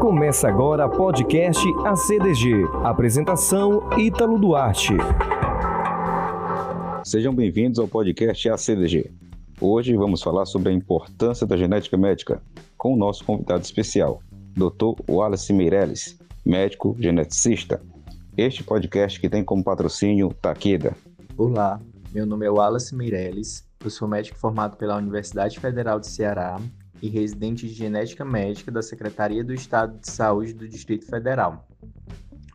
Começa agora podcast ACDG. Apresentação Ítalo Duarte. Sejam bem-vindos ao podcast ACDG. Hoje vamos falar sobre a importância da genética médica com o nosso convidado especial, Dr. Wallace Meirelles, médico geneticista. Este podcast que tem como patrocínio Takeda. Olá, meu nome é Wallace Meirelles, eu sou médico formado pela Universidade Federal de Ceará e residente de genética médica da Secretaria do Estado de Saúde do Distrito Federal.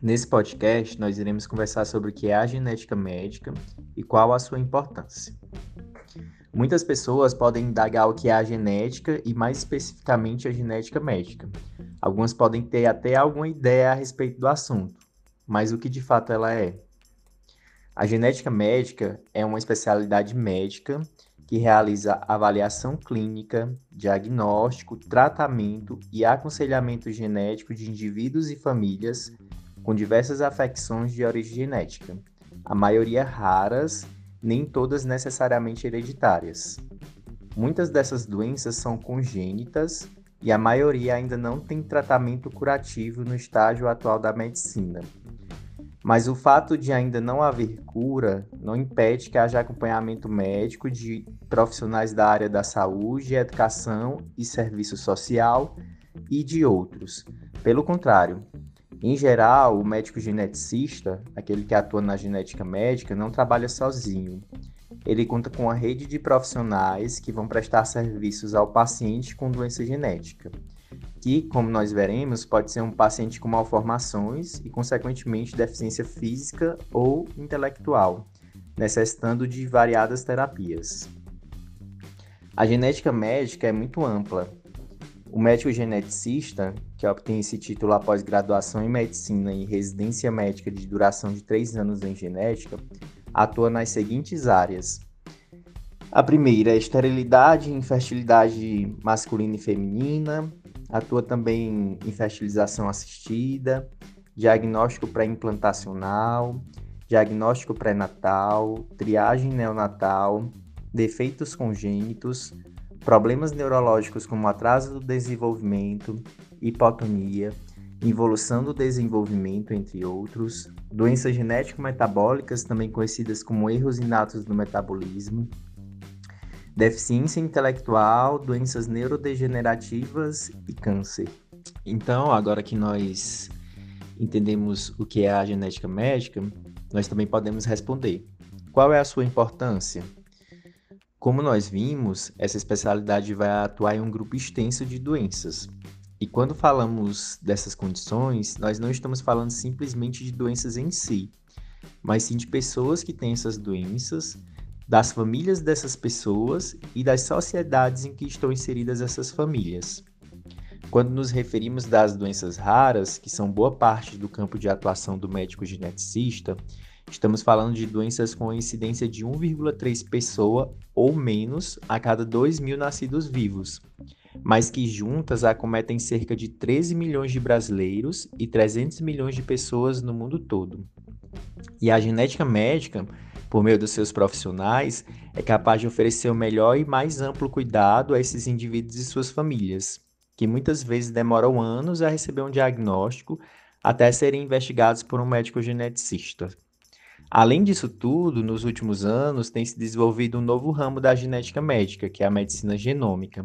Nesse podcast, nós iremos conversar sobre o que é a genética médica e qual a sua importância. Muitas pessoas podem indagar o que é a genética e, mais especificamente, a genética médica. Algumas podem ter até alguma ideia a respeito do assunto, mas o que de fato ela é? A genética médica é uma especialidade médica que realiza avaliação clínica, diagnóstico, tratamento e aconselhamento genético de indivíduos e famílias com diversas afecções de origem genética, a maioria raras, nem todas necessariamente hereditárias. Muitas dessas doenças são congênitas e a maioria ainda não tem tratamento curativo no estágio atual da medicina, mas o fato de ainda não haver cura não impede que haja acompanhamento médico de profissionais da área da saúde, educação e serviço social e de outros. Pelo contrário, em geral, o médico geneticista, aquele que atua na genética médica, não trabalha sozinho. Ele conta com uma rede de profissionais que vão prestar serviços ao paciente com doença genética que, como nós veremos, pode ser um paciente com malformações e, consequentemente, deficiência física ou intelectual, necessitando de variadas terapias. A genética médica é muito ampla. O médico geneticista, que obtém esse título após graduação em medicina e residência médica de duração de três anos em genética, atua nas seguintes áreas. A primeira é esterilidade e infertilidade masculina e feminina, Atua também em fertilização assistida, diagnóstico pré-implantacional, diagnóstico pré-natal, triagem neonatal, defeitos congênitos, problemas neurológicos como atraso do desenvolvimento, hipotonia, involução do desenvolvimento, entre outros, doenças genético-metabólicas, também conhecidas como erros inatos do metabolismo, deficiência intelectual, doenças neurodegenerativas e câncer. Então, agora que nós entendemos o que é a genética médica, nós também podemos responder: qual é a sua importância? Como nós vimos, essa especialidade vai atuar em um grupo extenso de doenças. E quando falamos dessas condições, nós não estamos falando simplesmente de doenças em si, mas sim de pessoas que têm essas doenças das famílias dessas pessoas e das sociedades em que estão inseridas essas famílias. Quando nos referimos das doenças raras, que são boa parte do campo de atuação do médico geneticista, estamos falando de doenças com incidência de 1,3 pessoa ou menos a cada 2 mil nascidos vivos, mas que juntas acometem cerca de 13 milhões de brasileiros e 300 milhões de pessoas no mundo todo. E a genética médica por meio dos seus profissionais, é capaz de oferecer o melhor e mais amplo cuidado a esses indivíduos e suas famílias, que muitas vezes demoram anos a receber um diagnóstico até serem investigados por um médico geneticista. Além disso tudo, nos últimos anos tem se desenvolvido um novo ramo da genética médica, que é a medicina genômica.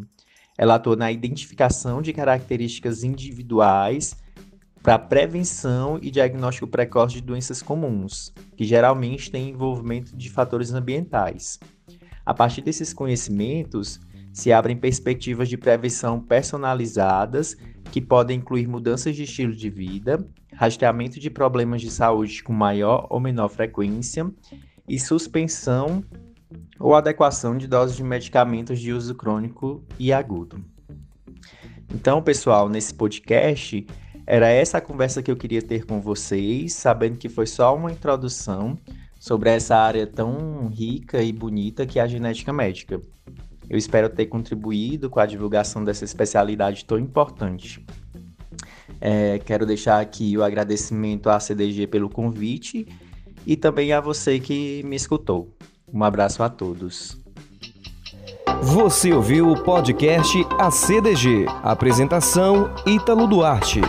Ela atua na identificação de características individuais para prevenção e diagnóstico precoce de doenças comuns, que geralmente têm envolvimento de fatores ambientais. A partir desses conhecimentos, se abrem perspectivas de prevenção personalizadas que podem incluir mudanças de estilo de vida, rastreamento de problemas de saúde com maior ou menor frequência e suspensão ou adequação de doses de medicamentos de uso crônico e agudo. Então, pessoal, nesse podcast era essa a conversa que eu queria ter com vocês, sabendo que foi só uma introdução sobre essa área tão rica e bonita que é a genética médica. Eu espero ter contribuído com a divulgação dessa especialidade tão importante. É, quero deixar aqui o agradecimento à CDG pelo convite e também a você que me escutou. Um abraço a todos. Você ouviu o podcast ACDG. Apresentação Ítalo Duarte.